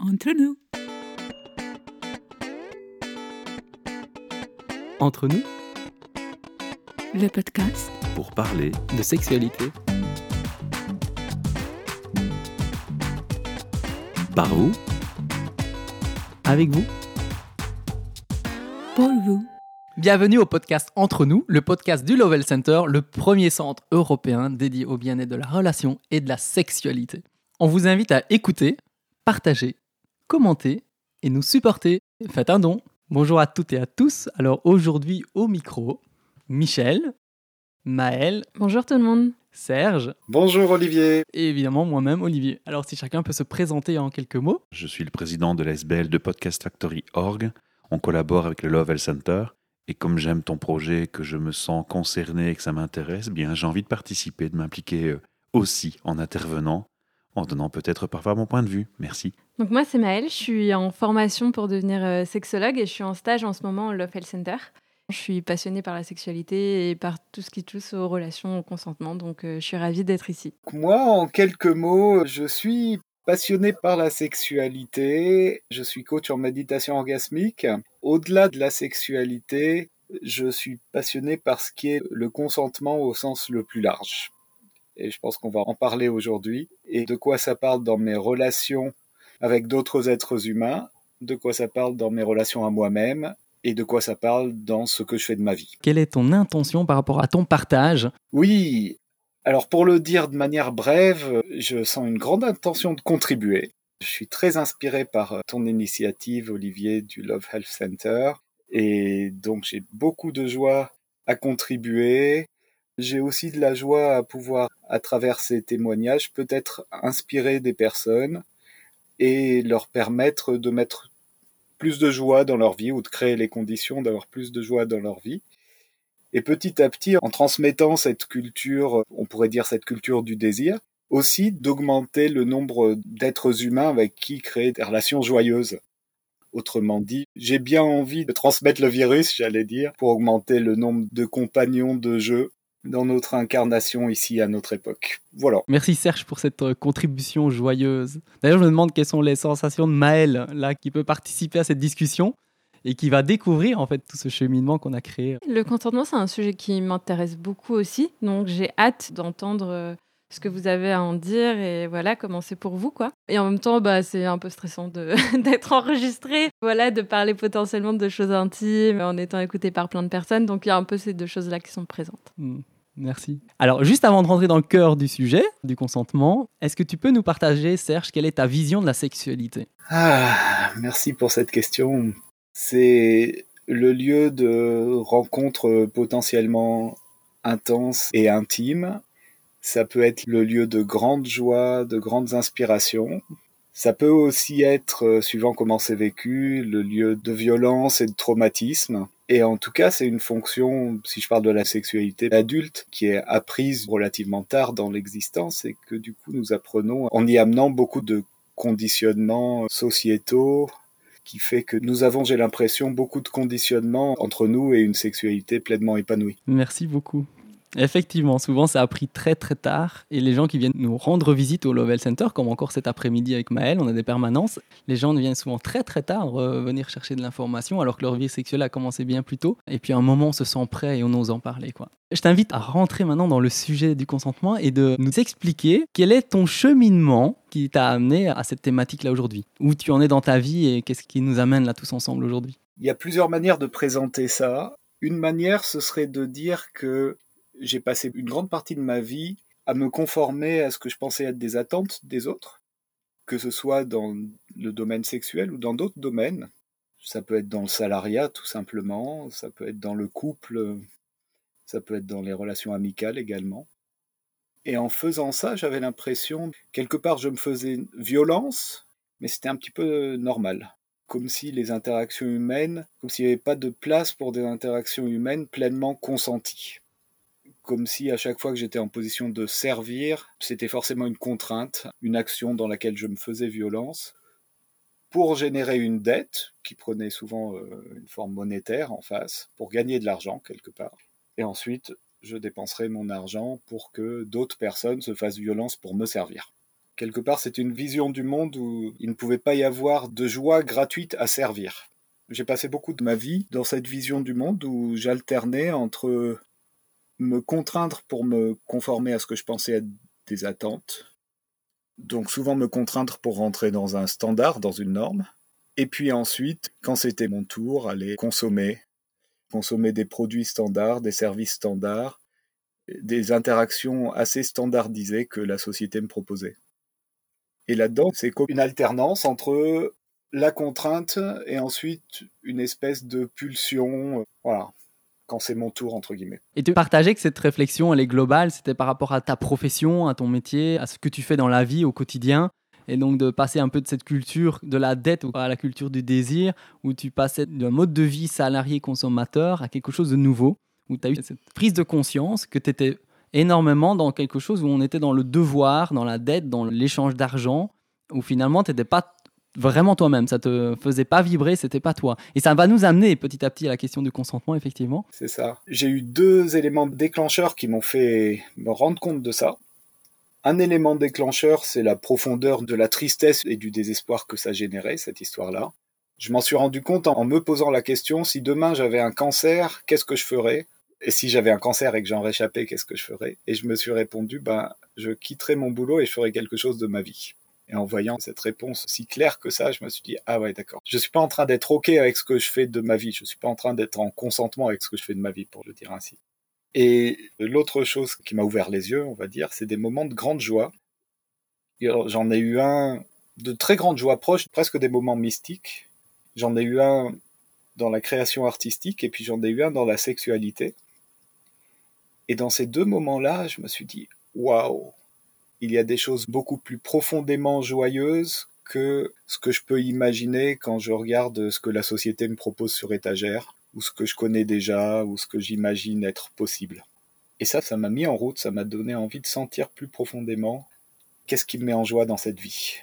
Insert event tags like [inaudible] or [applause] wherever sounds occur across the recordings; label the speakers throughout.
Speaker 1: Entre nous.
Speaker 2: Entre nous,
Speaker 1: Le podcast
Speaker 3: pour parler
Speaker 2: de sexualité.
Speaker 3: par vous
Speaker 2: Avec vous.
Speaker 1: pour vous.
Speaker 2: Bienvenue au podcast Entre nous, le podcast du Lovell Center, le premier centre européen dédié au bien-être de la relation et de la sexualité. On vous invite à écouter, partager, commenter et nous supporter. Faites un don. Bonjour à toutes et à tous. Alors aujourd'hui au micro, Michel, Maël,
Speaker 4: Bonjour tout le monde.
Speaker 2: Serge
Speaker 5: Bonjour Olivier.
Speaker 2: et évidemment moi-même Olivier. Alors si chacun peut se présenter en quelques mots.
Speaker 3: Je suis le président de l'SBL de Podcast Factory Org. On collabore avec le Love Health Center. Et comme j'aime ton projet, que je me sens concerné et que ça m'intéresse, bien j'ai envie de participer, de m'impliquer euh, aussi en intervenant, en donnant peut-être parfois mon point de vue. Merci.
Speaker 4: Donc moi c'est Maëlle, je suis en formation pour devenir euh, sexologue et je suis en stage en ce moment au Love Health Center. Je suis passionnée par la sexualité et par tout ce qui touche aux relations, au consentement, donc euh, je suis ravie d'être ici.
Speaker 5: Moi, en quelques mots, je suis passionné par la sexualité. Je suis coach en méditation orgasmique. Au-delà de la sexualité, je suis passionné par ce qui est le consentement au sens le plus large. Et je pense qu'on va en parler aujourd'hui. Et de quoi ça parle dans mes relations avec d'autres êtres humains, de quoi ça parle dans mes relations à moi-même, et de quoi ça parle dans ce que je fais de ma vie.
Speaker 2: Quelle est ton intention par rapport à ton partage?
Speaker 5: Oui, alors pour le dire de manière brève, je sens une grande intention de contribuer. Je suis très inspiré par ton initiative, Olivier, du Love Health Center. Et donc j'ai beaucoup de joie à contribuer. J'ai aussi de la joie à pouvoir, à travers ces témoignages, peut-être inspirer des personnes et leur permettre de mettre plus de joie dans leur vie ou de créer les conditions d'avoir plus de joie dans leur vie. Et petit à petit, en transmettant cette culture, on pourrait dire cette culture du désir, aussi d'augmenter le nombre d'êtres humains avec qui créer des relations joyeuses. Autrement dit, j'ai bien envie de transmettre le virus, j'allais dire, pour augmenter le nombre de compagnons de jeu dans notre incarnation ici à notre époque. Voilà.
Speaker 2: Merci Serge pour cette euh, contribution joyeuse. D'ailleurs, je me demande quelles sont les sensations de Maël, là, qui peut participer à cette discussion et qui va découvrir en fait tout ce cheminement qu'on a créé.
Speaker 4: Le consentement c'est un sujet qui m'intéresse beaucoup aussi, donc j'ai hâte d'entendre euh, ce que vous avez à en dire et voilà comment c'est pour vous quoi. Et en même temps bah c'est un peu stressant [laughs] d'être enregistré, voilà de parler potentiellement de choses intimes en étant écouté par plein de personnes, donc il y a un peu ces deux choses là qui sont présentes.
Speaker 2: Hmm, Merci. Alors, juste avant de rentrer dans le cœur du sujet, du consentement, est-ce que tu peux nous partager, Serge, quelle est ta vision de la sexualité?
Speaker 5: Ah, merci pour cette question. C'est le lieu de rencontres potentiellement intenses et intimes. Ça peut être le lieu de grandes joies, de grandes inspirations. Ça peut aussi être, euh, suivant comment c'est vécu, le lieu de violence et de traumatisme. Et en tout cas, c'est une fonction, si je parle de la sexualité adulte, qui est apprise relativement tard dans l'existence et que du coup nous apprenons en y amenant beaucoup de conditionnements sociétaux qui fait que nous avons, j'ai l'impression, beaucoup de conditionnements entre nous et une sexualité pleinement épanouie.
Speaker 2: Merci beaucoup. Effectivement, souvent ça a pris très très tard et les gens qui viennent nous rendre visite au Lovell Center, comme encore cet après-midi avec Maël, on a des permanences, les gens viennent souvent très très tard venir chercher de l'information alors que leur vie sexuelle a commencé bien plus tôt et puis à un moment on se sent prêt et on ose en parler quoi. Je t'invite à rentrer maintenant dans le sujet du consentement et de nous expliquer quel est ton cheminement qui t'a amené à cette thématique là aujourd'hui. Où tu en es dans ta vie et qu'est-ce qui nous amène là tous ensemble aujourd'hui?
Speaker 5: Il y a plusieurs manières de présenter ça. Une manière, ce serait de dire que j'ai passé une grande partie de ma vie à me conformer à ce que je pensais être des attentes des autres, que ce soit dans le domaine sexuel ou dans d'autres domaines. Ça peut être dans le salariat tout simplement, ça peut être dans le couple, ça peut être dans les relations amicales également. Et en faisant ça, j'avais l'impression, quelque part, je me faisais violence, mais c'était un petit peu normal. Comme si les interactions humaines, comme s'il n'y avait pas de place pour des interactions humaines pleinement consenties comme si à chaque fois que j'étais en position de servir, c'était forcément une contrainte, une action dans laquelle je me faisais violence, pour générer une dette qui prenait souvent euh, une forme monétaire en face, pour gagner de l'argent quelque part. Et ensuite, je dépenserais mon argent pour que d'autres personnes se fassent violence pour me servir. Quelque part, c'est une vision du monde où il ne pouvait pas y avoir de joie gratuite à servir. J'ai passé beaucoup de ma vie dans cette vision du monde où j'alternais entre me contraindre pour me conformer à ce que je pensais être des attentes, donc souvent me contraindre pour rentrer dans un standard, dans une norme, et puis ensuite, quand c'était mon tour, aller consommer, consommer des produits standards, des services standards, des interactions assez standardisées que la société me proposait. Et là-dedans, c'est une alternance entre la contrainte et ensuite une espèce de pulsion, voilà, quand c'est mon tour, entre guillemets.
Speaker 2: Et tu partageais que cette réflexion, elle est globale, c'était par rapport à ta profession, à ton métier, à ce que tu fais dans la vie au quotidien. Et donc de passer un peu de cette culture de la dette à la culture du désir, où tu passais d'un mode de vie salarié-consommateur à quelque chose de nouveau, où tu as eu cette prise de conscience que tu étais énormément dans quelque chose où on était dans le devoir, dans la dette, dans l'échange d'argent, où finalement tu n'étais pas vraiment toi-même, ça te faisait pas vibrer, c'était pas toi. Et ça va nous amener petit à petit à la question du consentement, effectivement.
Speaker 5: C'est ça. J'ai eu deux éléments déclencheurs qui m'ont fait me rendre compte de ça. Un élément déclencheur, c'est la profondeur de la tristesse et du désespoir que ça générait, cette histoire-là. Je m'en suis rendu compte en me posant la question, si demain j'avais un cancer, qu'est-ce que je ferais? Et si j'avais un cancer et que j'en réchappais, qu'est-ce que je ferais? Et je me suis répondu, ben, je quitterais mon boulot et je ferais quelque chose de ma vie. Et en voyant cette réponse si claire que ça, je me suis dit, ah ouais, d'accord. Je suis pas en train d'être OK avec ce que je fais de ma vie. Je suis pas en train d'être en consentement avec ce que je fais de ma vie, pour le dire ainsi. Et l'autre chose qui m'a ouvert les yeux, on va dire, c'est des moments de grande joie. J'en ai eu un de très grande joie proche, presque des moments mystiques. J'en ai eu un dans la création artistique et puis j'en ai eu un dans la sexualité. Et dans ces deux moments-là, je me suis dit, waouh, il y a des choses beaucoup plus profondément joyeuses que ce que je peux imaginer quand je regarde ce que la société me propose sur étagère, ou ce que je connais déjà, ou ce que j'imagine être possible. Et ça, ça m'a mis en route, ça m'a donné envie de sentir plus profondément qu'est-ce qui me met en joie dans cette vie.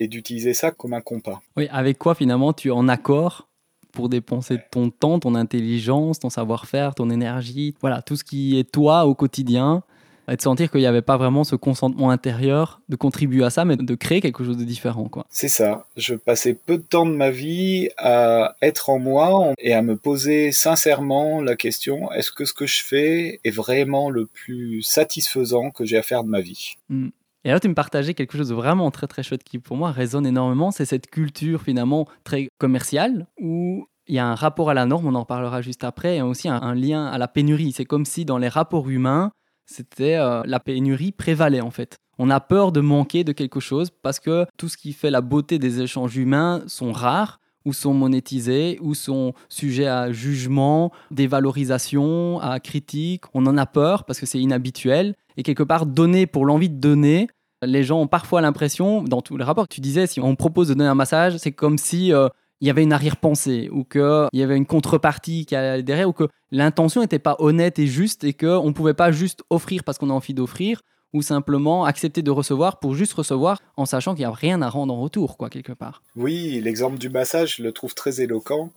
Speaker 5: Et d'utiliser ça comme un compas.
Speaker 2: Oui, avec quoi finalement tu es en accord pour dépenser ton temps, ton intelligence, ton savoir-faire, ton énergie, voilà, tout ce qui est toi au quotidien, et de sentir qu'il n'y avait pas vraiment ce consentement intérieur de contribuer à ça, mais de créer quelque chose de différent. quoi.
Speaker 5: C'est ça. Je passais peu de temps de ma vie à être en moi et à me poser sincèrement la question est-ce que ce que je fais est vraiment le plus satisfaisant que j'ai à faire de ma vie?
Speaker 2: Hmm. Et là, tu me partageais quelque chose de vraiment très très chouette qui pour moi résonne énormément, c'est cette culture finalement très commerciale où il y a un rapport à la norme, on en parlera juste après, et aussi un lien à la pénurie. C'est comme si dans les rapports humains, c'était euh, la pénurie prévalait en fait. On a peur de manquer de quelque chose parce que tout ce qui fait la beauté des échanges humains sont rares ou sont monétisés ou sont sujets à jugement, dévalorisation, à critique. On en a peur parce que c'est inhabituel et quelque part donner pour l'envie de donner. Les gens ont parfois l'impression, dans tous les rapports, tu disais, si on propose de donner un massage, c'est comme si euh, il y avait une arrière-pensée ou qu'il y avait une contrepartie qui allait derrière ou que l'intention n'était pas honnête et juste et qu'on ne pouvait pas juste offrir parce qu'on a envie d'offrir ou simplement accepter de recevoir pour juste recevoir en sachant qu'il n'y a rien à rendre en retour, quoi, quelque part.
Speaker 5: Oui, l'exemple du massage, je le trouve très éloquent.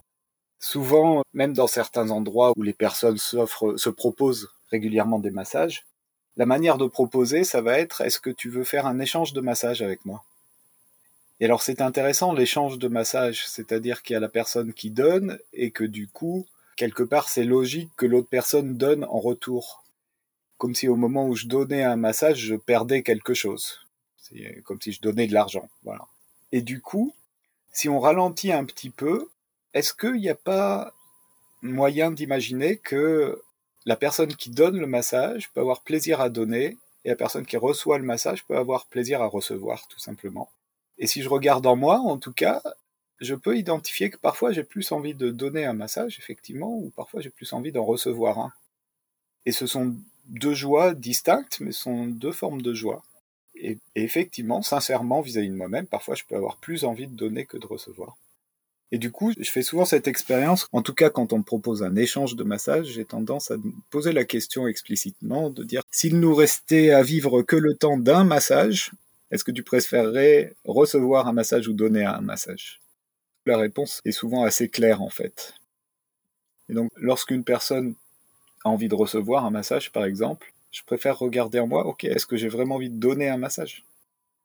Speaker 5: Souvent, même dans certains endroits où les personnes s'offrent, se proposent régulièrement des massages, la manière de proposer, ça va être est-ce que tu veux faire un échange de massage avec moi? Et alors c'est intéressant l'échange de massage, c'est-à-dire qu'il y a la personne qui donne et que du coup, quelque part, c'est logique que l'autre personne donne en retour. Comme si au moment où je donnais un massage, je perdais quelque chose. Comme si je donnais de l'argent. Voilà. Et du coup, si on ralentit un petit peu, est-ce qu'il n'y a pas moyen d'imaginer que la personne qui donne le massage peut avoir plaisir à donner et la personne qui reçoit le massage peut avoir plaisir à recevoir, tout simplement? Et si je regarde en moi, en tout cas, je peux identifier que parfois j'ai plus envie de donner un massage, effectivement, ou parfois j'ai plus envie d'en recevoir un. Et ce sont deux joies distinctes, mais ce sont deux formes de joie. Et, effectivement, sincèrement, vis-à-vis de moi-même, parfois je peux avoir plus envie de donner que de recevoir. Et du coup, je fais souvent cette expérience, en tout cas quand on me propose un échange de massage, j'ai tendance à me poser la question explicitement, de dire, s'il nous restait à vivre que le temps d'un massage, est-ce que tu préférerais recevoir un massage ou donner un massage? La réponse est souvent assez claire en fait. Et donc lorsqu'une personne a envie de recevoir un massage par exemple, je préfère regarder en moi, ok, est-ce que j'ai vraiment envie de donner un massage?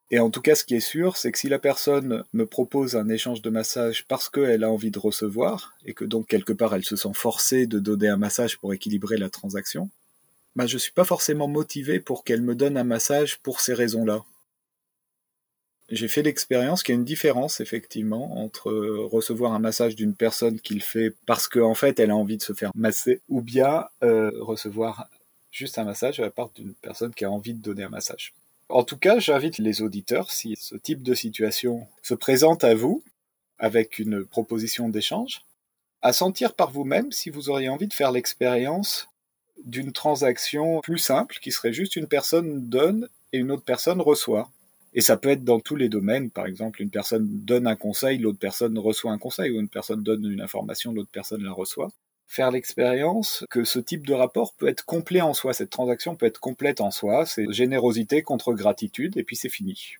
Speaker 5: Et en tout cas, ce qui est sûr, c'est que si la personne me propose un échange de massage parce qu'elle a envie de recevoir, et que donc quelque part elle se sent forcée de donner un massage pour équilibrer la transaction, bah, je suis pas forcément motivé pour qu'elle me donne un massage pour ces raisons-là. J'ai fait l'expérience qu'il y a une différence effectivement entre recevoir un massage d'une personne qui le fait parce qu'en fait elle a envie de se faire masser, ou bien euh, recevoir juste un massage à la part d'une personne qui a envie de donner un massage. En tout cas, j'invite les auditeurs, si ce type de situation se présente à vous, avec une proposition d'échange, à sentir par vous-même si vous auriez envie de faire l'expérience d'une transaction plus simple, qui serait juste une personne donne et une autre personne reçoit. Et ça peut être dans tous les domaines, par exemple, une personne donne un conseil, l'autre personne reçoit un conseil, ou une personne donne une information, l'autre personne la reçoit. Faire l'expérience que ce type de rapport peut être complet en soi, cette transaction peut être complète en soi, c'est générosité contre gratitude, et puis c'est fini.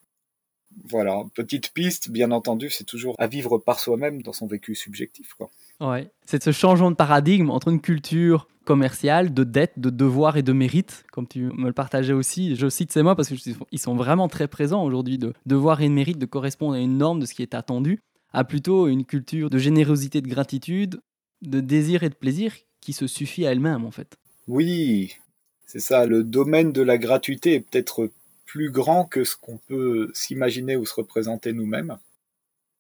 Speaker 5: Voilà, petite piste, bien entendu, c'est toujours à vivre par soi-même dans son vécu subjectif. Quoi.
Speaker 2: Ouais, c'est ce changement de paradigme entre une culture commerciale, de dette, de devoir et de mérite, comme tu me le partageais aussi. Je cite ces mots parce qu'ils sont vraiment très présents aujourd'hui, de devoir et de mérite, de correspondre à une norme de ce qui est attendu, à plutôt une culture de générosité, de gratitude, de désir et de plaisir qui se suffit à elle-même en fait.
Speaker 5: Oui, c'est ça, le domaine de la gratuité est peut-être plus grand que ce qu'on peut s'imaginer ou se représenter nous-mêmes.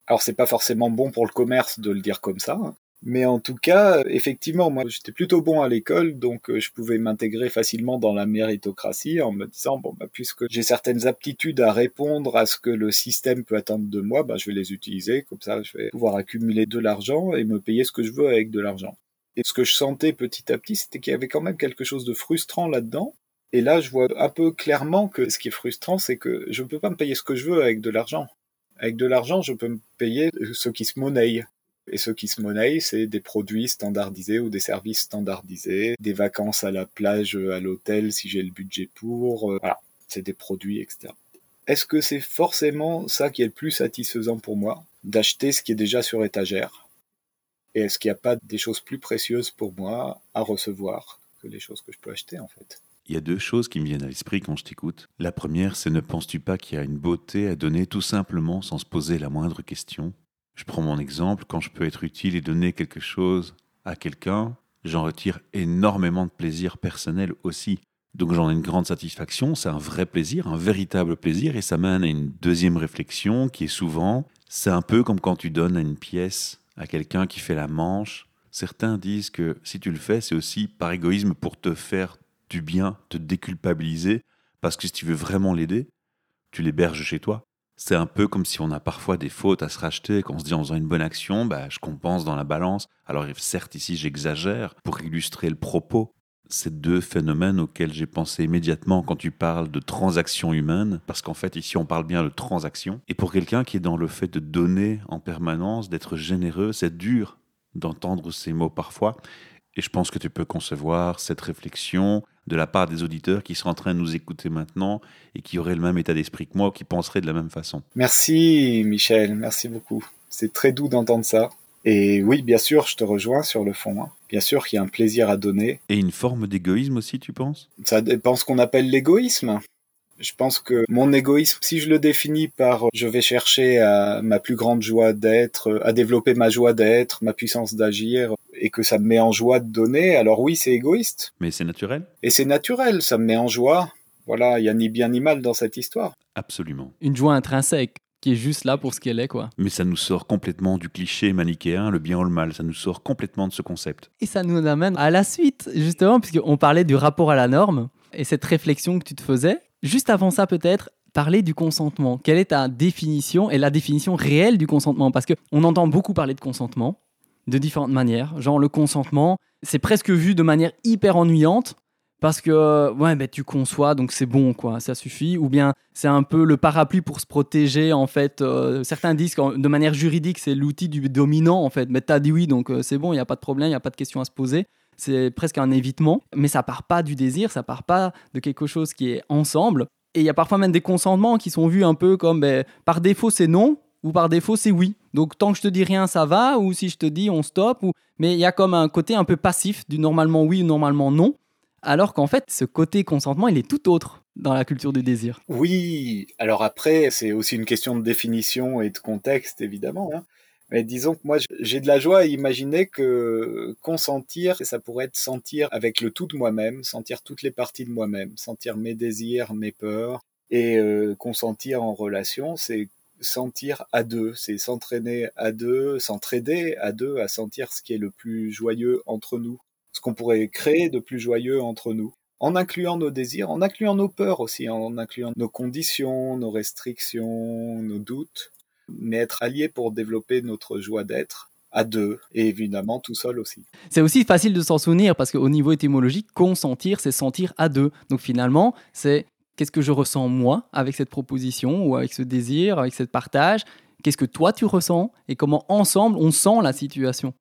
Speaker 5: Alors c'est pas forcément bon pour le commerce de le dire comme ça, hein. mais en tout cas, effectivement, moi j'étais plutôt bon à l'école, donc euh, je pouvais m'intégrer facilement dans la méritocratie en me disant bon bah puisque j'ai certaines aptitudes à répondre à ce que le système peut attendre de moi, bah je vais les utiliser, comme ça je vais pouvoir accumuler de l'argent et me payer ce que je veux avec de l'argent. Et ce que je sentais petit à petit, c'était qu'il y avait quand même quelque chose de frustrant là-dedans, et là, je vois un peu clairement que ce qui est frustrant, c'est que je ne peux pas me payer ce que je veux avec de l'argent. Avec de l'argent, je peux me payer ce qui se monnaie. Et ce qui se monnaie, c'est des produits standardisés ou des services standardisés, des vacances à la plage, à l'hôtel si j'ai le budget pour. Euh, voilà, c'est des produits, etc. Est-ce que c'est forcément ça qui est le plus satisfaisant pour moi, d'acheter ce qui est déjà sur étagère Et est-ce qu'il n'y a pas des choses plus précieuses pour moi à recevoir que les choses que je peux acheter en fait?
Speaker 3: Il y a deux choses qui me viennent à l'esprit quand je t'écoute. La première, c'est ne penses-tu pas qu'il y a une beauté à donner tout simplement sans se poser la moindre question? Je prends mon exemple, quand je peux être utile et donner quelque chose à quelqu'un, j'en retire énormément de plaisir personnel aussi. Donc j'en ai une grande satisfaction, c'est un vrai plaisir, un véritable plaisir, et ça mène à une deuxième réflexion qui est souvent, c'est un peu comme quand tu donnes une pièce à quelqu'un qui fait la manche. Certains disent que si tu le fais, c'est aussi par égoïsme pour te faire du bien, te déculpabiliser, parce que si tu veux vraiment l'aider, tu l'héberges chez toi. C'est un peu comme si on a parfois des fautes à se racheter, qu'on se dit en faisant une bonne action, bah, je compense dans la balance. Alors certes, ici j'exagère pour illustrer le propos. Ces deux phénomènes auxquels j'ai pensé immédiatement quand tu parles de transaction humaine, parce qu'en fait ici on parle bien de transaction. Et pour quelqu'un qui est dans le fait de donner en permanence, d'être généreux, c'est dur d'entendre ces mots parfois. Et je pense que tu peux concevoir cette réflexion de la part des auditeurs qui seraient en train de nous écouter maintenant et qui auraient le même état d'esprit que moi, qui penseraient de la même façon.
Speaker 5: Merci Michel, merci beaucoup. C'est très doux d'entendre ça. Et oui, bien sûr, je te rejoins sur le fond. Hein. Bien sûr qu'il y a un plaisir à donner.
Speaker 3: Et une forme d'égoïsme aussi, tu penses?
Speaker 5: Ça dépend ce qu'on appelle l'égoïsme. Je pense que mon égoïsme, si je le définis par je vais chercher à ma plus grande joie d'être, à développer ma joie d'être, ma puissance d'agir, et que ça me met en joie de donner, alors oui, c'est égoïste.
Speaker 3: Mais c'est naturel.
Speaker 5: Et c'est naturel, ça me met en joie. Voilà, il y a ni bien ni mal dans cette histoire.
Speaker 3: Absolument.
Speaker 2: Une joie intrinsèque qui est juste là pour ce qu'elle est, quoi.
Speaker 3: Mais ça nous sort complètement du cliché manichéen, le bien ou le mal. Ça nous sort complètement de ce concept.
Speaker 2: Et ça nous amène à la suite, justement, puisqu'on parlait du rapport à la norme et cette réflexion que tu te faisais. Juste avant ça, peut-être, parler du consentement. Quelle est ta définition et la définition réelle du consentement? Parce qu'on entend beaucoup parler de consentement de différentes manières. Genre le consentement, c'est presque vu de manière hyper ennuyante parce que ouais, ben, tu conçois, donc c'est bon, quoi, ça suffit. Ou bien c'est un peu le parapluie pour se protéger, en fait. Euh, certains disent que de manière juridique, c'est l'outil du dominant, en fait. Mais tu as dit oui, donc euh, c'est bon, il n'y a pas de problème, il n'y a pas de question à se poser. C'est presque un évitement, mais ça part pas du désir, ça part pas de quelque chose qui est ensemble. Et il y a parfois même des consentements qui sont vus un peu comme ben, par défaut c'est non, ou par défaut c'est oui. Donc tant que je te dis rien, ça va, ou si je te dis on stop, ou... mais il y a comme un côté un peu passif du normalement oui ou normalement non, alors qu'en fait ce côté consentement il est tout autre. dans la culture du désir.
Speaker 5: Oui, alors après, c'est aussi une question de définition et de contexte, évidemment. Hein. Mais disons que moi, j'ai de la joie à imaginer que consentir, ça pourrait être sentir avec le tout de moi-même, sentir toutes les parties de moi-même, sentir mes désirs, mes peurs, et euh, consentir en relation, c'est sentir à deux, c'est s'entraîner à deux, s'entraider à deux, à sentir ce qui est le plus joyeux entre nous, ce qu'on pourrait créer de plus joyeux entre nous, en incluant nos désirs, en incluant nos peurs aussi, en incluant nos conditions, nos restrictions, nos doutes, mais être alliés pour développer notre joie d'être à deux et évidemment tout seul aussi.
Speaker 2: C'est aussi facile de s'en souvenir parce qu'au niveau étymologique, consentir, c'est sentir à deux. Donc finalement, c'est qu'est-ce que je ressens moi avec cette proposition ou avec ce désir, avec ce partage? Qu'est-ce que toi tu ressens? Et comment ensemble on sent la situation?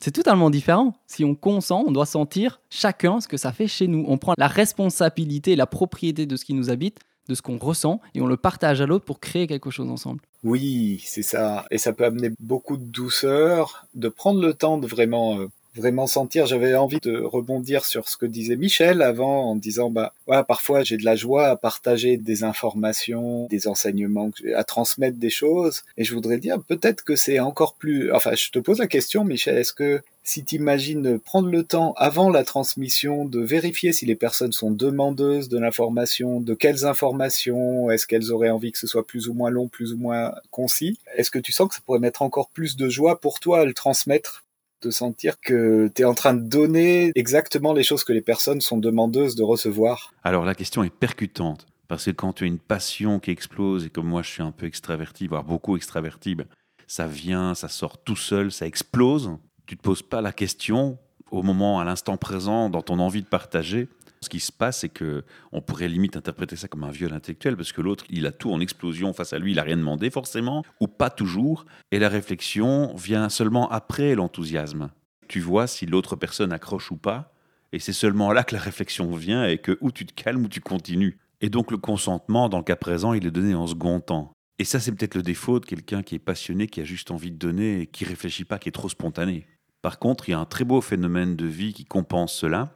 Speaker 2: C'est totalement différent. Si on consent, on doit sentir chacun ce que ça fait chez nous. On prend la responsabilité, la propriété de ce qui nous habite, de ce qu'on ressent, et on le partage à l'autre pour créer quelque chose ensemble.
Speaker 5: Oui, c'est ça. Et ça peut amener beaucoup de douceur, de prendre le temps de vraiment euh, vraiment sentir. J'avais envie de rebondir sur ce que disait Michel avant en disant bah ouais, parfois j'ai de la joie à partager des informations, des enseignements, à transmettre des choses. Et je voudrais dire peut-être que c'est encore plus. Enfin, je te pose la question, Michel. Est-ce que si tu imagines prendre le temps avant la transmission de vérifier si les personnes sont demandeuses de l'information, de quelles informations, est-ce qu'elles auraient envie que ce soit plus ou moins long, plus ou moins concis, est-ce que tu sens que ça pourrait mettre encore plus de joie pour toi à le transmettre? De sentir que tu es en train de donner exactement les choses que les personnes sont demandeuses de recevoir
Speaker 3: Alors la question est percutante, parce que quand tu as une passion qui explose, et comme moi je suis un peu extraverti, voire beaucoup extraverti, ben, ça vient, ça sort tout seul, ça explose. Tu te poses pas la question au moment, à l'instant présent, dans ton envie de partager, ce qui se passe, c'est que on pourrait limite interpréter ça comme un viol intellectuel, parce que l'autre, il a tout en explosion face à lui, il n'a rien demandé forcément, ou pas toujours, et la réflexion vient seulement après l'enthousiasme. Tu vois si l'autre personne accroche ou pas, et c'est seulement là que la réflexion vient et que ou tu te calmes ou tu continues. Et donc le consentement, dans le cas présent, il est donné en second temps. Et ça, c'est peut-être le défaut de quelqu'un qui est passionné, qui a juste envie de donner et qui réfléchit pas, qui est trop spontané. Par contre, il y a un très beau phénomène de vie qui compense cela,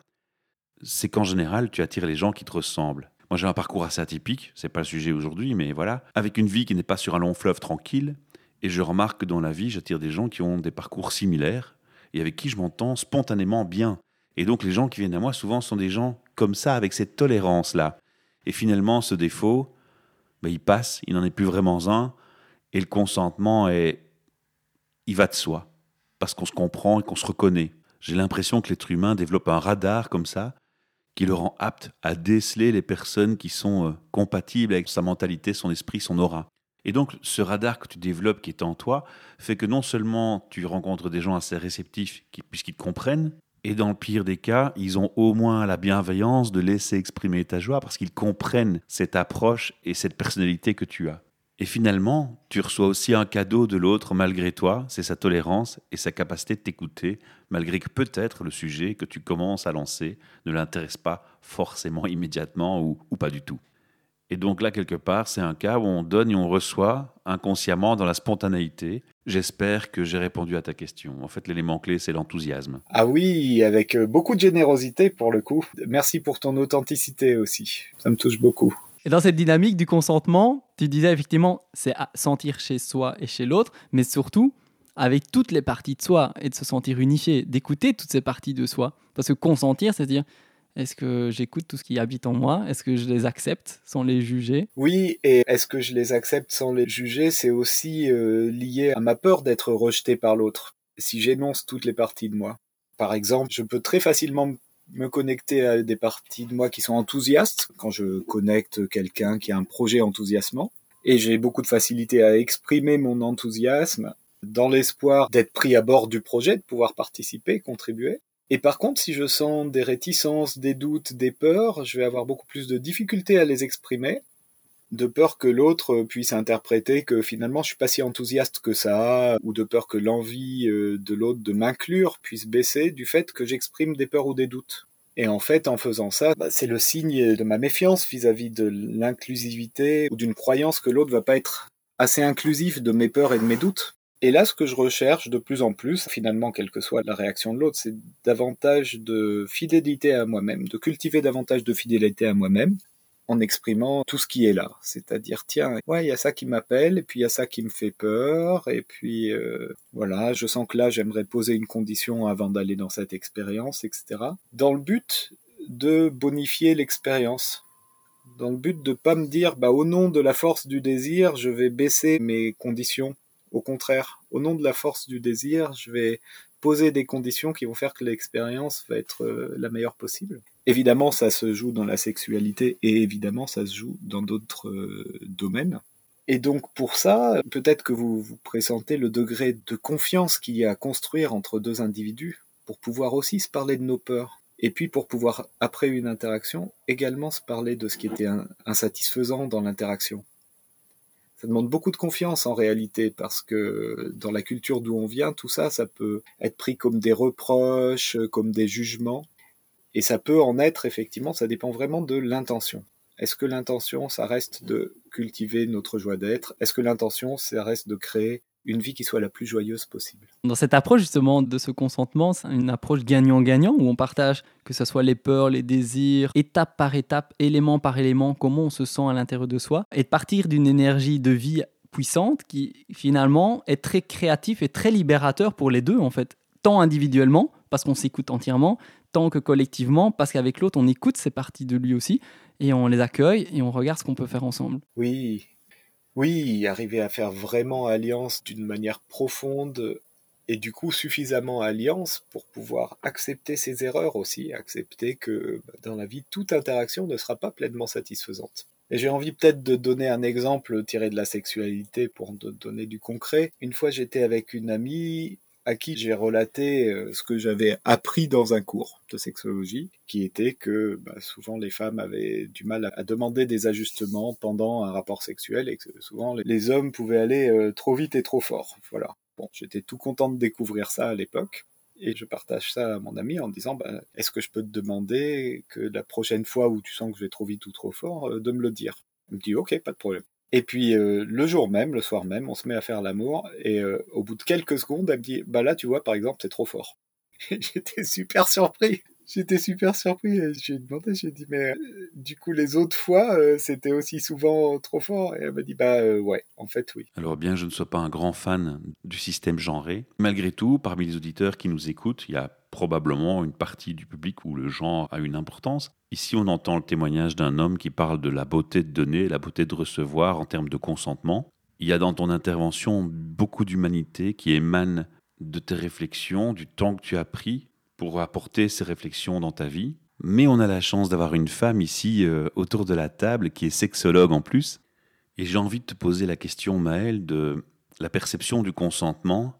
Speaker 3: c'est qu'en général, tu attires les gens qui te ressemblent. Moi, j'ai un parcours assez atypique, c'est pas le sujet aujourd'hui, mais voilà, avec une vie qui n'est pas sur un long fleuve tranquille, et je remarque que dans la vie, j'attire des gens qui ont des parcours similaires et avec qui je m'entends spontanément bien. Et donc, les gens qui viennent à moi, souvent, sont des gens comme ça, avec cette tolérance-là. Et finalement, ce défaut, ben, il passe, il n'en est plus vraiment un, et le consentement est. Il va de soi, parce qu'on se comprend et qu'on se reconnaît. J'ai l'impression que l'être humain développe un radar comme ça, qui le rend apte à déceler les personnes qui sont euh, compatibles avec sa mentalité, son esprit, son aura. Et donc, ce radar que tu développes qui est en toi fait que non seulement tu rencontres des gens assez réceptifs puisqu'ils te comprennent, et dans le pire des cas, ils ont au moins la bienveillance de laisser exprimer ta joie parce qu'ils comprennent cette approche et cette personnalité que tu as. Et finalement, tu reçois aussi un cadeau de l'autre malgré toi, c'est sa tolérance et sa capacité de t'écouter, malgré que peut-être le sujet que tu commences à lancer ne l'intéresse pas forcément [laughs] immédiatement ou, pas du tout. Et donc là, quelque part, c'est un cas où on donne et on reçoit inconsciemment dans la spontanéité. J'espère que j'ai répondu à ta question. En fait, l'élément clé, c'est l'enthousiasme.
Speaker 5: Ah oui, avec euh, beaucoup de générosité pour le coup. Merci pour ton authenticité aussi. Ça me touche beaucoup.
Speaker 2: Et dans cette dynamique du consentement, tu disais effectivement, c'est sentir chez soi et chez l'autre, mais surtout avec toutes les parties de soi et de se sentir unifié, d'écouter toutes ces parties de soi. Parce que consentir, c'est dire, est-ce que j'écoute tout ce qui habite en moi? Est-ce que je les accepte sans les juger?
Speaker 5: Oui, et est-ce que je les accepte sans les juger? C'est aussi euh, lié à ma peur d'être rejeté par l'autre. Si j'énonce toutes les parties de moi, par exemple, je peux très facilement me connecter à des parties de moi qui sont enthousiastes quand je connecte quelqu'un qui a un projet enthousiasmant. Et j'ai beaucoup de facilité à exprimer mon enthousiasme dans l'espoir d'être pris à bord du projet, de pouvoir participer, contribuer. Et par contre, si je sens des réticences, des doutes, des peurs, je vais avoir beaucoup plus de difficultés à les exprimer, de peur que l'autre puisse interpréter que finalement je suis pas si enthousiaste que ça, ou de peur que l'envie euh, de l'autre de m'inclure puisse baisser du fait que j'exprime des peurs ou des doutes. Et en fait, en faisant ça, bah, c'est le signe de ma méfiance vis-à-vis de l'inclusivité ou d'une croyance que l'autre va pas être assez inclusif de mes peurs et de mes doutes. Et là, ce que je recherche de plus en plus, finalement, quelle que soit la réaction de l'autre, c'est davantage de fidélité à moi-même, de cultiver davantage de fidélité à moi-même, en exprimant tout ce qui est là. C'est-à-dire, tiens, ouais, il y a ça qui m'appelle, et puis il y a ça qui me fait peur, et puis euh, voilà, je sens que là, j'aimerais poser une condition avant d'aller dans cette expérience, etc. Dans le but de bonifier l'expérience. Dans le but de pas me dire, bah, au nom de la force du désir, je vais baisser mes conditions. Au contraire, au nom de la force du désir, je vais poser des conditions qui vont faire que l'expérience va être euh, la meilleure possible. Évidemment, ça se joue dans la sexualité et évidemment, ça se joue dans d'autres euh, domaines. Et donc pour ça, peut-être que vous vous présentez le degré de confiance qu'il y a à construire entre deux individus pour pouvoir aussi se parler de nos peurs. Et puis pour pouvoir, après une interaction, également se parler de ce qui était insatisfaisant dans l'interaction ça demande beaucoup de confiance en réalité parce que dans la culture d'où on vient, tout ça, ça peut être pris comme des reproches, comme des jugements. Et ça peut en être effectivement, ça dépend vraiment de l'intention. Est-ce que l'intention, ça reste de cultiver notre joie d'être? Est-ce que l'intention, ça reste de créer une vie qui soit la plus joyeuse possible?
Speaker 2: Dans cette approche justement de ce consentement, c'est une approche gagnant-gagnant où on partage que ce soit les peurs, les désirs, étape par étape, élément par élément, comment on se sent à l'intérieur de soi, et de partir d'une énergie de vie puissante qui finalement est très créatif et très libérateur pour les deux en fait, tant individuellement parce qu'on s'écoute entièrement, tant que collectivement parce qu'avec l'autre on écoute ces parties de lui aussi et on les accueille et on regarde ce qu'on peut faire ensemble.
Speaker 5: Oui, oui, arriver à faire vraiment alliance d'une manière profonde et du coup suffisamment alliance pour pouvoir accepter ses erreurs aussi, accepter que bah, dans la vie, toute interaction ne sera pas pleinement satisfaisante. Et j'ai envie peut-être de donner un exemple tiré de la sexualité pour donner du concret. Une fois j'étais avec une amie à qui j'ai relaté euh, ce que j'avais appris dans un cours de sexologie, qui était que bah, souvent les femmes avaient du mal à, demander des ajustements pendant un rapport sexuel et que souvent les hommes pouvaient aller euh, trop vite et trop fort. Voilà. Bon, j'étais tout content de découvrir ça à l'époque. Et je partage ça à mon ami en disant bah, Est-ce que je peux te demander que la prochaine fois où tu sens que je vais trop vite ou trop fort, euh, de me le dire? Il me dit Ok, pas de problème. Et puis euh, le jour même, le soir même, on se met à faire l'amour et euh, au bout de quelques secondes, elle me dit "Bah là, tu vois, par exemple, c'est trop fort." [laughs] J'étais super surpris. J'étais super surpris. J'ai demandé, j'ai dit "Mais euh, du coup, les autres fois, c'était aussi souvent trop fort." Et elle m'a dit "Bah ouais, en fait, oui."
Speaker 3: Alors bien, je ne sois pas un grand fan du système genré, malgré tout, parmi les auditeurs qui nous écoutent, il y a probablement une partie du public où le genre a une importance. Ici, on entend le témoignage d'un homme qui parle de la beauté de donner, la beauté de recevoir en termes de consentement. Il y a dans ton intervention beaucoup d'humanité qui émane de tes réflexions, du temps que tu as pris pour apporter ces réflexions dans ta vie. Mais on a la chance d'avoir une femme ici euh, autour de la table qui est sexologue en plus. Et j'ai envie de te poser la question, Maëlle, de la perception du consentement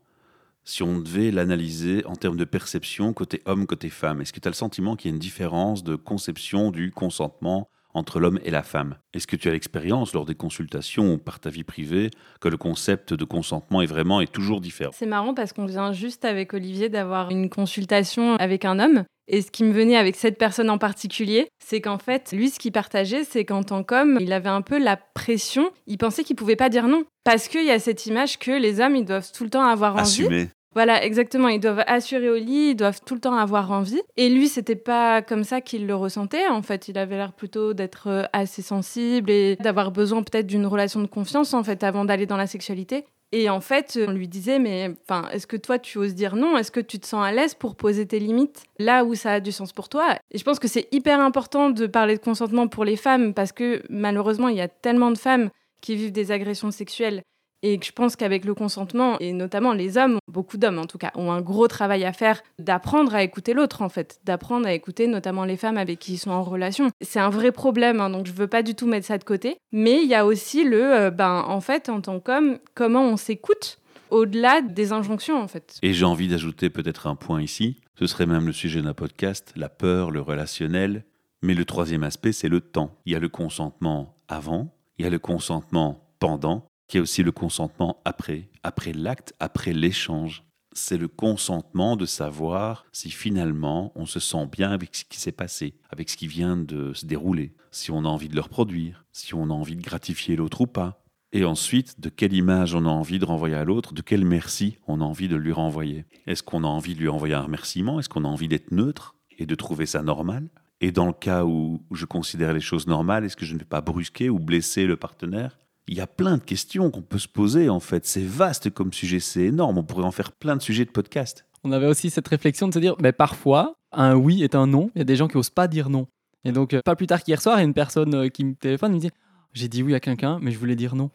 Speaker 3: si on devait l'analyser en termes de perception côté homme, côté femme Est-ce que tu as le sentiment qu'il y a une différence de conception du consentement entre l'homme et la femme Est-ce que tu as l'expérience lors des consultations ou par ta vie privée que le concept de consentement est vraiment et toujours différent?
Speaker 4: C'est marrant parce qu'on vient juste avec Olivier d'avoir une consultation avec un homme et ce qui me venait avec cette personne en particulier, c'est qu'en fait, lui, ce qu'il partageait, c'est qu'en tant qu'homme, il avait un peu la pression. Il pensait qu'il pouvait pas dire non. Parce qu'il y a cette image que les hommes, ils doivent tout le temps avoir envie.
Speaker 3: Assumer.
Speaker 4: Voilà, exactement. Ils doivent assurer au lit, ils doivent tout le temps avoir envie. Et lui, c'était pas comme ça qu'il le ressentait. En fait, il avait l'air plutôt d'être euh, assez sensible et d'avoir besoin peut-être d'une relation de confiance, en fait, avant d'aller dans la sexualité. Et en fait, on lui disait, mais enfin, est-ce que toi, tu oses dire non? Est-ce que tu te sens à l'aise pour poser tes limites là où ça a du sens pour toi? Et je pense que c'est hyper important de parler de consentement pour les femmes parce que malheureusement, il y a tellement de femmes qui vivent des agressions sexuelles et je pense qu'avec le consentement, et notamment les hommes, beaucoup d'hommes en tout cas, ont un gros travail à faire d'apprendre à écouter l'autre en fait, d'apprendre à écouter notamment les femmes avec qui ils sont en relation. C'est un vrai problème, hein, donc je veux pas du tout mettre ça de côté. Mais il y a aussi le, euh, ben en fait, en tant qu'homme, comment on s'écoute au-delà des injonctions en fait.
Speaker 3: Et j'ai envie d'ajouter peut-être un point ici, ce serait même le sujet d'un podcast, la peur, le relationnel. Mais le troisième aspect, c'est le temps. Il y a le consentement avant, il y a le consentement pendant, y a aussi le consentement après, après l'acte, après l'échange. C'est le consentement de savoir si finalement on se sent bien avec ce qui s'est passé, avec ce qui vient de se dérouler, si on a envie de le reproduire, si on a envie de gratifier l'autre ou pas. Et ensuite, de quelle image on a envie de renvoyer à l'autre, de quel merci on a envie de lui renvoyer. Est-ce qu'on a envie de lui envoyer un remerciement? Est-ce qu'on a envie d'être neutre et de trouver ça normal? Et dans le cas où je considère les choses normales, est-ce que je ne vais pas brusquer ou blesser le partenaire? Il y a plein de questions qu'on peut se poser en fait. C'est vaste comme sujet, c'est énorme. On pourrait en faire plein de sujets de podcast.
Speaker 2: On avait aussi cette réflexion de se dire, mais parfois, un oui est un non. Il y a des gens qui osent pas dire non. Et donc, euh, pas plus tard qu'hier soir, il y a une personne euh, qui me téléphone, il me dit, j'ai dit oui à quelqu'un, mais je voulais dire non.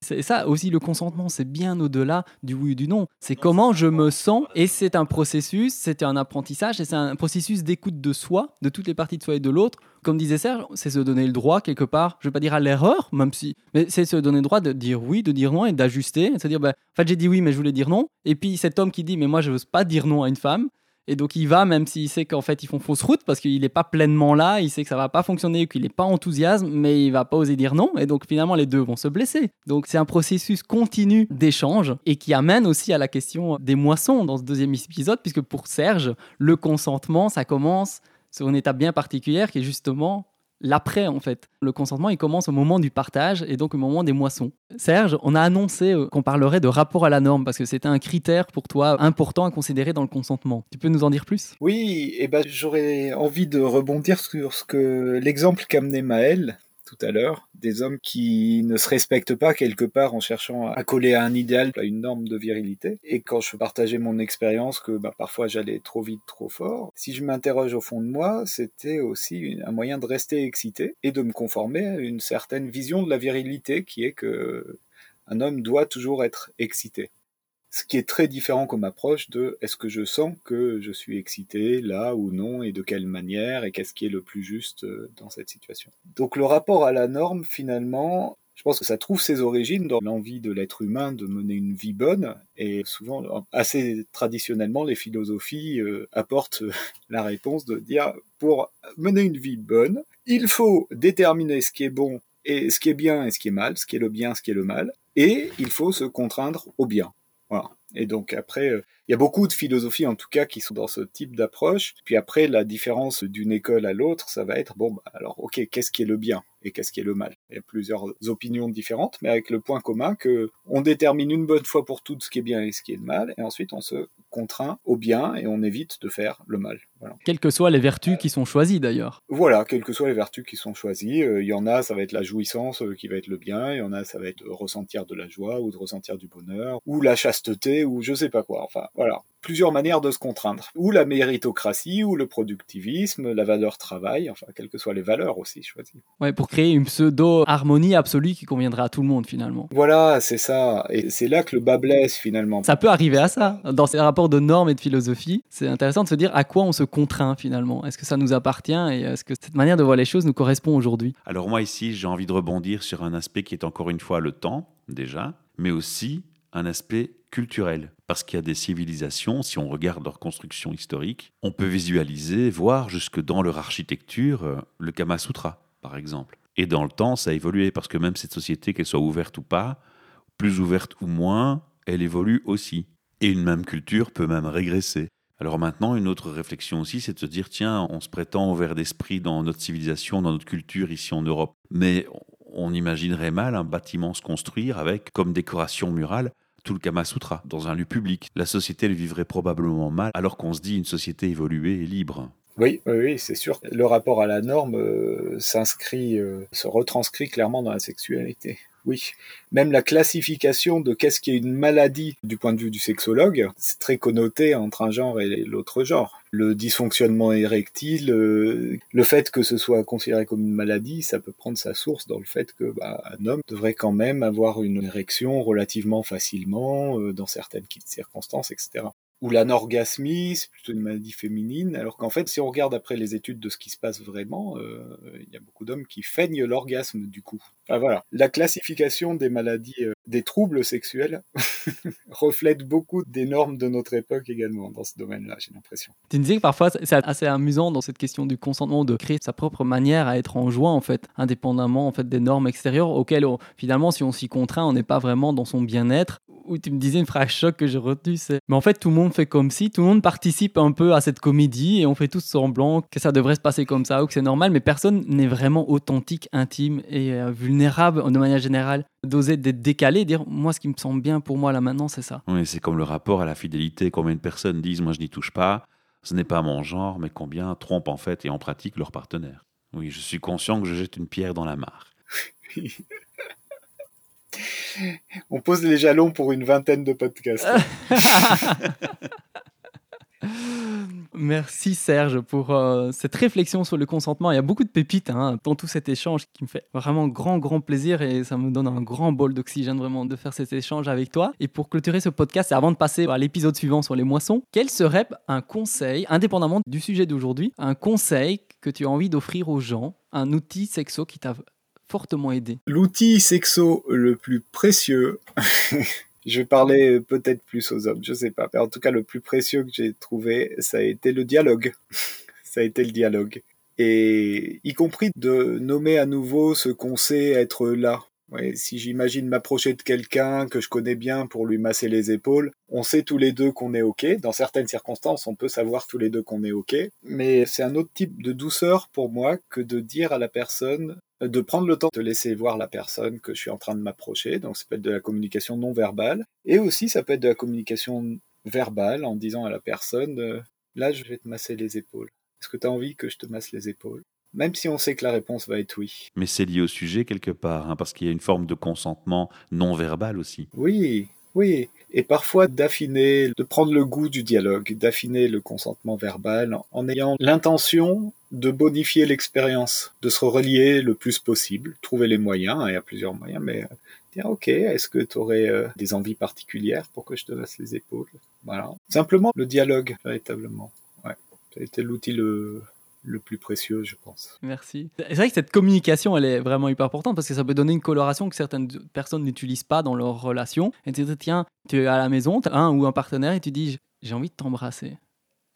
Speaker 2: C'est ça aussi le consentement, c'est bien au-delà du oui ou du non. C'est comment je me sens et c'est un processus, c'est un apprentissage et c'est un processus d'écoute de soi, de toutes les parties de soi et de l'autre. Comme disait Serge, c'est se donner le droit quelque part, je vais pas dire à l'erreur, même si, mais c'est se donner le droit de dire oui, de dire non et d'ajuster, de se dire, bah, en fait j'ai dit oui mais je voulais dire non. Et puis cet homme qui dit mais moi je veux pas dire non à une femme, et donc il va, même s'il sait qu'en fait ils font fausse route parce qu'il n'est pas pleinement là, il sait que ça va pas fonctionner, qu'il n'est pas enthousiaste, mais il va pas oser dire non. Et donc finalement les deux vont se blesser. Donc c'est un processus continu d'échange et qui amène aussi à la question des moissons dans ce deuxième épisode, puisque pour Serge, le consentement, ça commence sur une étape bien particulière qui est justement l'après en fait. Le consentement, il commence au moment du partage et donc au moment des moissons. Serge, on a annoncé euh, qu'on parlerait de rapport à la norme parce que c'était un critère pour toi important à considérer dans le consentement. Tu peux nous en dire plus?
Speaker 5: Oui, et ben j'aurais envie de rebondir sur ce que l'exemple qu'amenait Maël tout à l'heure, des hommes qui ne se respectent pas quelque part en cherchant à coller à un idéal, à une norme de virilité. Et quand je partageais mon expérience que bah, parfois j'allais trop vite, trop fort, si je m'interroge au fond de moi, c'était aussi un moyen de rester excité et de me conformer à une certaine vision de la virilité qui est que un homme doit toujours être excité ce qui est très différent comme approche de est-ce que je sens que je suis excité là ou non et de quelle manière et qu'est-ce qui est le plus juste euh, dans cette situation. Donc le rapport à la norme finalement, je pense que ça trouve ses origines dans l'envie de l'être humain de mener une vie bonne et souvent assez traditionnellement les philosophies euh, apportent [laughs] la réponse de dire pour mener une vie bonne, il faut déterminer ce qui est bon et ce qui est bien et ce qui est mal, ce qui est le bien, ce qui est le mal, et il faut se contraindre au bien. Voilà. Et donc après, euh, il y a beaucoup de philosophies en tout cas qui sont dans ce type d'approche. Puis après, la différence d'une école à l'autre, ça va être bon. Bah, alors, ok, qu'est-ce qui est le bien et qu'est-ce qui est le mal? Il y a plusieurs opinions différentes, mais avec le point commun que on détermine une bonne fois pour toutes ce qui est bien et ce qui est le mal, et ensuite on se contraint au bien et on évite de faire le mal. Voilà.
Speaker 2: Quelles que soient les vertus qui sont choisies d'ailleurs.
Speaker 5: Voilà, quelles que soient les vertus qui sont choisies. Euh, Il y en a, ça va être la jouissance euh, qui va être le bien, il y en a, ça va être ressentir de la joie ou de ressentir du bonheur, ou la chasteté, ou je sais pas quoi. Enfin, voilà plusieurs manières de se contraindre. Ou la méritocratie, ou le productivisme, la valeur travail, enfin, quelles que soient les valeurs aussi choisies.
Speaker 2: Ouais, pour créer une pseudo-harmonie absolue qui conviendra à tout le monde finalement.
Speaker 5: Voilà, c'est ça. Et c'est là que le bas blesse finalement.
Speaker 2: Ça peut arriver à ça. Dans ces rapports de normes et de philosophie, c'est intéressant de se dire à quoi on se contraint finalement. Est-ce que ça nous appartient et est-ce que cette manière de voir les choses nous correspond aujourd'hui?
Speaker 3: Alors moi ici, j'ai envie de rebondir sur un aspect qui est encore une fois le temps, déjà, mais aussi un aspect culturel. Parce qu'il y a des civilisations, si on regarde leur construction historique, on peut visualiser, voir jusque dans leur architecture, euh, le Kama Sutra, par exemple. Et dans le temps, ça a évolué, parce que même cette société, qu'elle soit ouverte ou pas, plus ouverte ou moins, elle évolue aussi. Et une même culture peut même régresser. Alors maintenant, une autre réflexion aussi, c'est de se dire, tiens, on se prétend ouvert d'esprit dans notre civilisation, dans notre culture ici en Europe. Mais on imaginerait mal un bâtiment se construire avec, comme décoration murale, tout le Kama Sutra dans un lieu public. La société, elle vivrait probablement mal, alors qu'on se dit une société évoluée et libre.
Speaker 5: Oui, oui, oui c'est sûr. Le rapport à la norme euh, s'inscrit, euh, se retranscrit clairement dans la sexualité. Oui, même la classification de qu'est-ce qui est une maladie du point de vue du sexologue, c'est très connoté entre un genre et l'autre genre. Le dysfonctionnement érectile, euh, le fait que ce soit considéré comme une maladie, ça peut prendre sa source dans le fait que bah, un homme devrait quand même avoir une érection relativement facilement euh, dans certaines circonstances, etc ou l'anorgasmie, c'est plutôt une maladie féminine, alors qu'en fait, si on regarde après les études de ce qui se passe vraiment, euh, il y a beaucoup d'hommes qui feignent l'orgasme du coup. Enfin, voilà, la classification des maladies, euh, des troubles sexuels [laughs] reflète beaucoup des normes de notre époque également dans ce domaine-là, j'ai l'impression.
Speaker 2: Tu disais que parfois c'est assez amusant dans cette question du consentement de créer sa propre manière à être en joie en fait, indépendamment en fait des normes extérieures auxquelles finalement si on s'y contraint, on n'est pas vraiment dans son bien-être où tu me disais une phrase choc que j'ai retenue, c'est mais en fait tout le monde fait comme si, tout le monde participe un peu à cette comédie et on fait tous semblant que ça devrait se passer comme ça ou que c'est normal, mais personne n'est vraiment authentique, intime et euh, vulnérable de manière générale. D'oser d'être décalé, dire moi ce qui me semble bien pour moi là maintenant c'est ça.
Speaker 3: Oui, c'est comme le rapport à la fidélité. Combien de personnes disent moi je n'y touche pas ce n'est pas mon genre, mais combien trompent en fait et en pratique leur partenaire. Oui, je suis conscient que je jette une pierre dans la mare. [laughs] [laughs]
Speaker 5: On pose les jalons pour une vingtaine de podcasts. [laughs]
Speaker 2: Merci Serge pour euh, cette réflexion sur le consentement. Il y a beaucoup de pépites hein, dans tout cet échange qui me fait vraiment grand, grand plaisir et ça me donne un grand bol d'oxygène vraiment de faire cet échange avec toi. Et pour clôturer ce podcast, et avant de passer à l'épisode suivant sur les moissons, quel serait un conseil, indépendamment du sujet d'aujourd'hui, un conseil que tu as envie d'offrir aux gens, un outil sexo qui t'a fortement aidé
Speaker 5: L'outil sexo le plus précieux [laughs] Je parler peut-être plus aux hommes, je sais pas. Mais en tout cas, le plus précieux que j'ai trouvé, ça a été le dialogue. [laughs] ça a été le dialogue. Et y compris de nommer à nouveau ce qu'on sait être là. Si j'imagine m'approcher de quelqu'un que je connais bien pour lui masser les épaules, on sait tous les deux qu'on est OK. Dans certaines circonstances, on peut savoir tous les deux qu'on est OK. Mais c'est un autre type de douceur pour moi que de dire à la personne de prendre le temps de laisser voir la personne que je suis en train de m'approcher. Donc ça peut être de la communication non verbale. Et aussi ça peut être de la communication verbale en disant à la personne, euh, là je vais te masser les épaules. Est-ce que tu as envie que je te masse les épaules? Même si on sait que la réponse va être oui.
Speaker 3: Mais c'est lié au sujet quelque part, hein, parce qu'il y a une forme de consentement non verbal aussi.
Speaker 5: Oui, oui, et parfois d'affiner, de prendre le goût du dialogue, d'affiner le consentement verbal en ayant l'intention de bonifier l'expérience, de se relier le plus possible, trouver les moyens, il y a plusieurs moyens, mais euh, dire ok, est-ce que tu aurais euh, des envies particulières pour que je te laisse les épaules? Voilà. Simplement le dialogue, véritablement. Ouais. Ça a été l'outil le, le plus précieux, je pense.
Speaker 2: Merci. C'est vrai que cette communication, elle est vraiment hyper importante parce que ça peut donner une coloration que certaines personnes n'utilisent pas dans leur relation. Et tu dis, tiens, tu es à la maison, tu as un ou un partenaire et tu dis, j'ai envie de t'embrasser.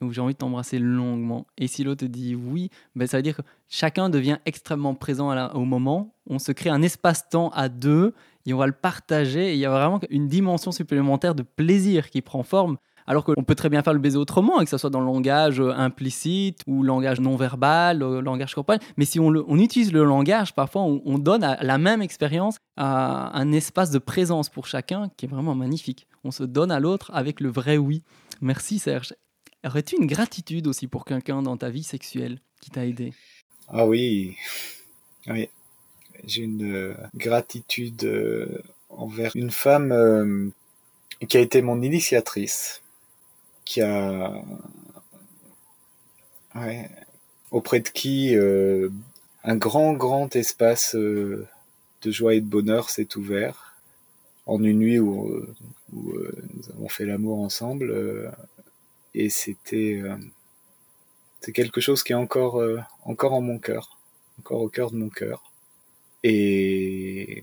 Speaker 2: Ou j'ai envie de t'embrasser longuement. Et si l'autre dit oui, ben ça veut dire que chacun devient extrêmement présent au moment. On se crée un espace-temps à deux et on va le partager. Il y a vraiment une dimension supplémentaire de plaisir qui prend forme alors qu'on peut très bien faire le baiser autrement, que ce soit dans le langage euh, implicite ou langage non verbal, le langage corporel. Mais si on, utilise le langage, parfois on, donne à la même expérience un espace de présence pour chacun qui est vraiment magnifique. On se donne à l'autre avec le vrai oui. Merci Serge. Aurais-tu une gratitude aussi pour quelqu'un dans ta vie sexuelle qui t'a aidé?
Speaker 5: Ah oui, oui. J'ai une euh, gratitude euh, envers une femme qui a été mon initiatrice qui a auprès de qui euh, un grand grand espace euh, de joie et de bonheur s'est ouvert en une nuit euh, où nous avons fait l'amour ensemble et c'était c'est quelque chose qui est encore encore en mon cœur encore au cœur de mon cœur et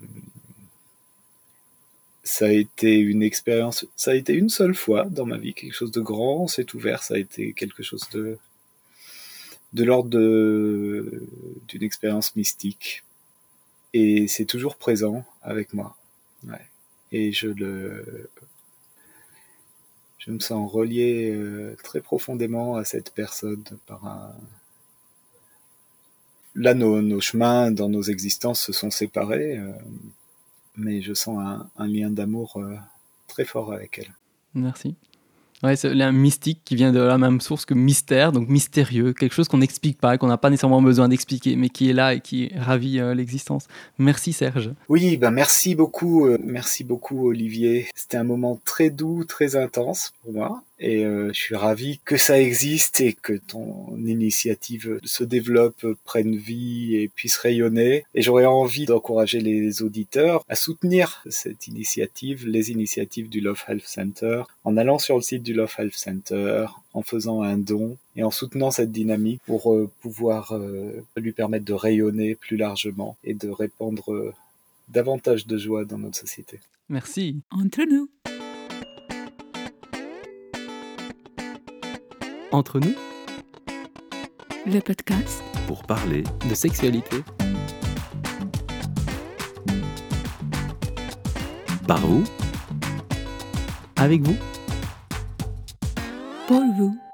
Speaker 5: ça a été une expérience, ça a été une seule fois dans ma vie, quelque chose de grand s'est ouvert, ça a été quelque chose de, de l'ordre d'une expérience mystique. Et c'est toujours présent avec moi. Et je le, je me sens relié euh, très profondément à cette personne par un, là nos, chemins dans nos existences se sont séparés. Euh, mais je sens un, lien d'amour euh, très fort avec elle.
Speaker 2: Merci. Ouais, c'est un mystique qui vient de la même source que mystère, donc mystérieux, quelque chose qu'on n'explique pas, qu'on n'a pas nécessairement besoin d'expliquer, mais qui est là et qui ravit euh, l'existence. Merci Serge.
Speaker 5: Oui, ben merci beaucoup, euh, merci beaucoup Olivier. C'était un moment très doux, très intense pour moi. Et euh, je suis ravi que ça existe et que ton initiative se développe, prenne vie et puisse rayonner. Et j'aurais envie d'encourager les auditeurs à soutenir cette initiative, les initiatives du Love Health Center, en allant sur le site du Love Health Center, en faisant un don et en soutenant cette dynamique pour euh, pouvoir euh, lui permettre de rayonner plus largement et de répandre davantage de joie dans notre société.
Speaker 2: Merci.
Speaker 1: Entre nous.
Speaker 2: Entre nous,
Speaker 1: le podcast
Speaker 3: pour parler
Speaker 2: de sexualité.
Speaker 3: Par vous
Speaker 2: Avec vous
Speaker 1: Pour vous.